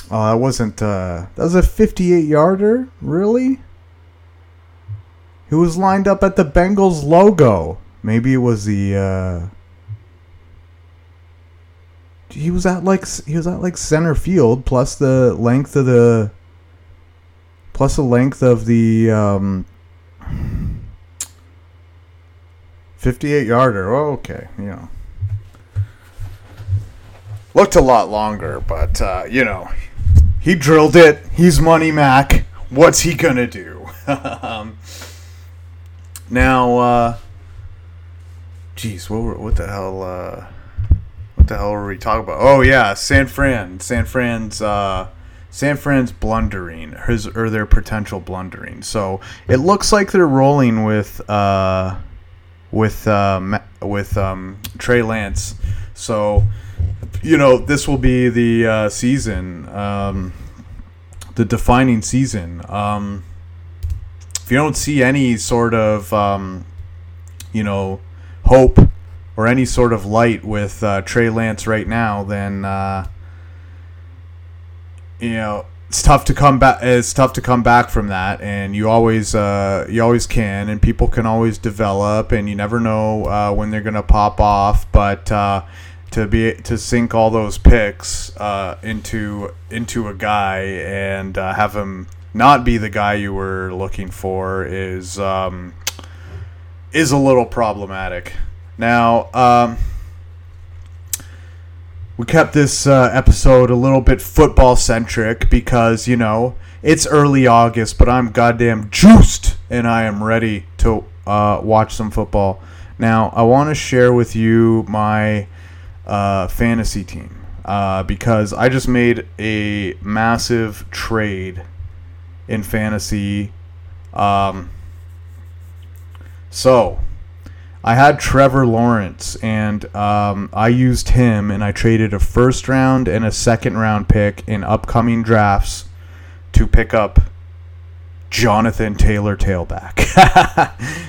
Oh, that wasn't. Uh, that was a 58 yarder. Really? He was lined up at the Bengals logo. Maybe it was the. Uh, he was at like he was at like center field plus the length of the plus the length of the um, 58 yarder. Oh, okay, you know. Looked a lot longer, but uh, you know, he drilled it. He's Money Mac. What's he gonna do? um, now, uh, what, were, what the hell? Uh, what the hell were we talking about? Oh yeah, San Fran. San Fran's. Uh, San Fran's blundering, his or their potential blundering. So it looks like they're rolling with uh, with uh, with um, Trey Lance. So you know, this will be the uh, season, um, the defining season. Um, if you don't see any sort of, um, you know, hope or any sort of light with uh, Trey Lance right now, then uh, you know it's tough to come back. It's tough to come back from that, and you always uh, you always can, and people can always develop, and you never know uh, when they're gonna pop off, but uh, to be to sink all those picks uh, into into a guy and uh, have him not be the guy you were looking for is um, is a little problematic. Now, um, we kept this uh, episode a little bit football centric because you know it's early August, but I'm goddamn juiced and I am ready to uh, watch some football. Now, I want to share with you my uh, fantasy team uh, because I just made a massive trade in fantasy. Um, so I had Trevor Lawrence, and um, I used him, and I traded a first round and a second round pick in upcoming drafts to pick up Jonathan Taylor tailback.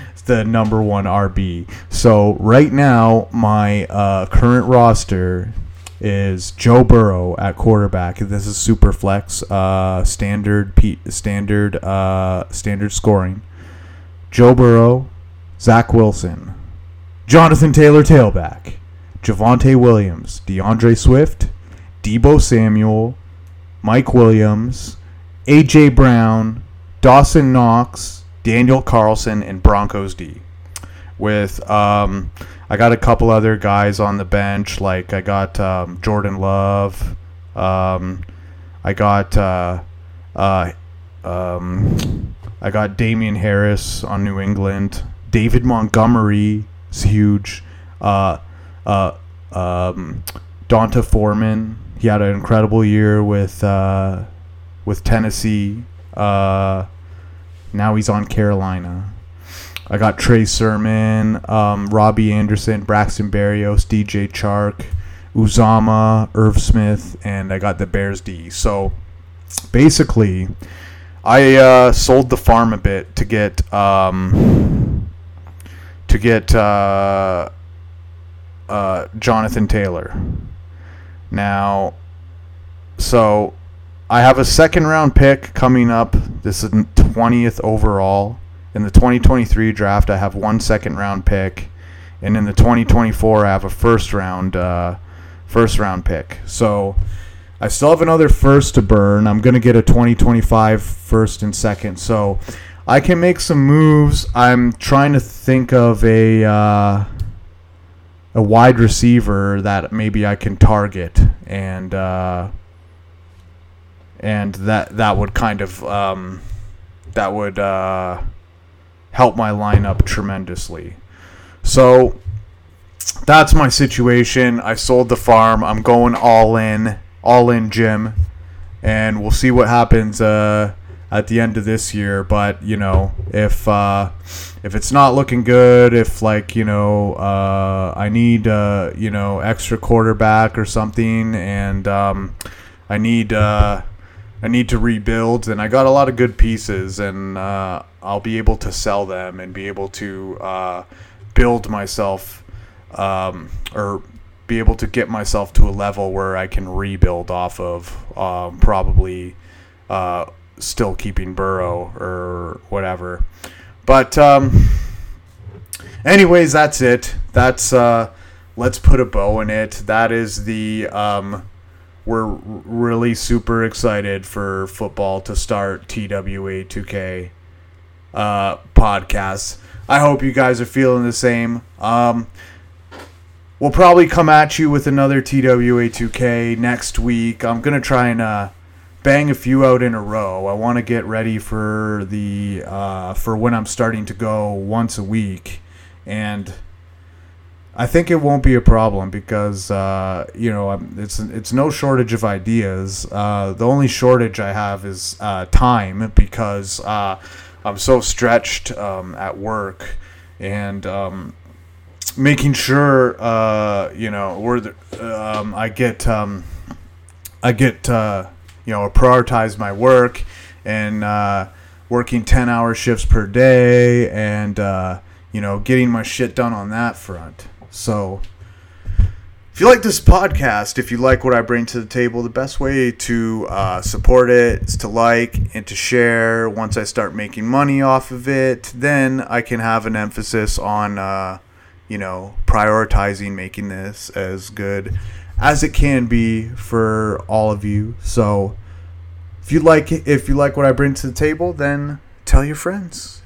the number one RB. So right now, my uh, current roster is Joe Burrow at quarterback. This is super flex, uh, standard P- standard uh, standard scoring. Joe Burrow, Zach Wilson, Jonathan Taylor tailback, Javonte Williams, D'Andre Swift, Deebo Samuel, Mike Williams, AJ Brown, Dawson Knox, Daniel Carlson, and Broncos D. With um, I got a couple other guys on the bench, like I got um, Jordan Love, um, I got uh, uh, um, I got Damien Harris on New England, David Montgomery is huge, uh, uh, um, D'Onta Foreman. He had an incredible year with uh, with Tennessee. Uh, now he's on Carolina. I got Trey Sermon, um, Robbie Anderson, Braxton Berrios, DJ Chark, Uzomah, Irv Smith, and I got the Bears D. So basically, I uh, sold the farm a bit to get um, to get uh, uh, Jonathan Taylor. Now, so I have a second round pick coming up. This is 20th overall. In the 2023 draft, I have one second round pick, and in the 2024, I have a first round uh, first round pick. So I still have another first to burn. I'm gonna get a 2025 first and second. So I can make some moves. I'm trying to think of a uh, a wide receiver that maybe I can target and. Uh, and that that would kind of um, that would uh, help my lineup tremendously. So that's my situation. I sold the farm. I'm going all in, all in, Jim, and we'll see what happens uh, at the end of this year. But you know, if uh, if it's not looking good, if like you know, uh, I need uh, you know extra quarterback or something, and um, I need uh, I need to rebuild, and I got a lot of good pieces, and uh, I'll be able to sell them and be able to uh, build myself um, or be able to get myself to a level where I can rebuild off of um, probably uh, still keeping Burrow or whatever. But um, anyways, that's it. That's uh, let's put a bow in it. That is the um, we're really super excited for football to start TWA 2K uh, podcasts. I hope you guys are feeling the same. Um, we'll probably come at you with another TWA 2K next week. I'm gonna try and uh, bang a few out in a row. I want to get ready for the uh, for when I'm starting to go once a week, and I think it won't be a problem because uh, you know it's it's no shortage of ideas. Uh, the only shortage I have is uh, time because uh, I'm so stretched um, at work and um, making sure uh, you know where the, um, I get um, I get uh, you know prioritize my work and working ten hour shifts per day and you know getting my shit done on that front. So, if you like this podcast, if you like what I bring to the table, the best way to uh, support it is to like and to share. Once I start making money off of it, then I can have an emphasis on, uh, you know, prioritizing making this as good as it can be for all of you. So, if you like if you like what I bring to the table, then tell your friends.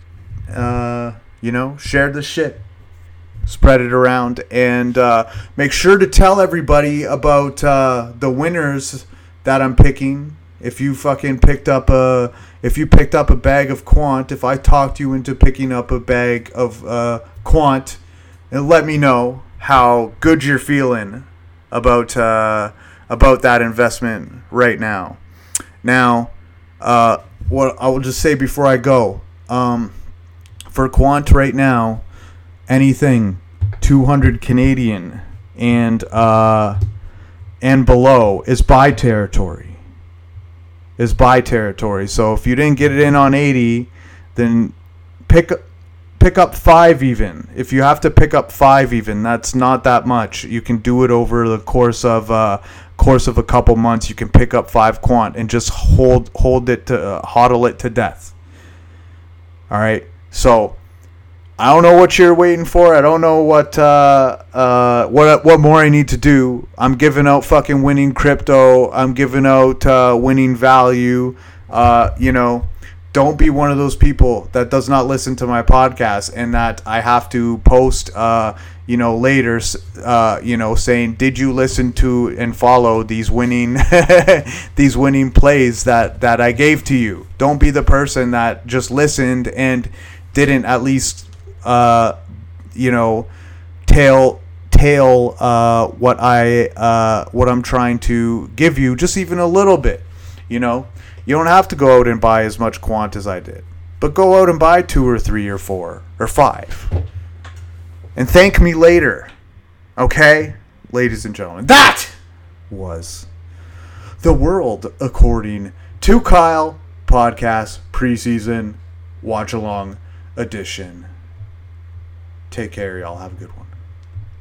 Uh, you know, share the shit spread it around and uh, make sure to tell everybody about uh, the winners that I'm picking. If you fucking picked up a, if you picked up a bag of Quant, if I talked you into picking up a bag of uh, Quant, and let me know how good you're feeling about uh, about that investment right now. Now, uh, what I will just say before I go, um, for Quant right now anything 200 Canadian and uh, and below is buy territory. Is buy territory. So if you didn't get it in on 80, then pick pick up five even. If you have to pick up five even, that's not that much. You can do it over the course of uh, course of a couple months. You can pick up five quant and just hold hold it to uh, hodl it to death. All right. So I don't know what you're waiting for. I don't know what uh, uh, what what more I need to do. I'm giving out fucking winning crypto. I'm giving out uh, winning value. Uh, you know, don't be one of those people that does not listen to my podcast and that I have to post. Uh, you know, later, uh, you know, saying, "Did you listen to and follow these winning these winning plays that that I gave to you?" Don't be the person that just listened and didn't at least uh, you know, tail tail uh, what I uh, what I'm trying to give you, just even a little bit. You know, you don't have to go out and buy as much quant as I did, but go out and buy two or three or four or five, and thank me later. Okay, ladies and gentlemen, that was the world according to Kyle podcast preseason watch along edition. Take care, y'all. Have a good one.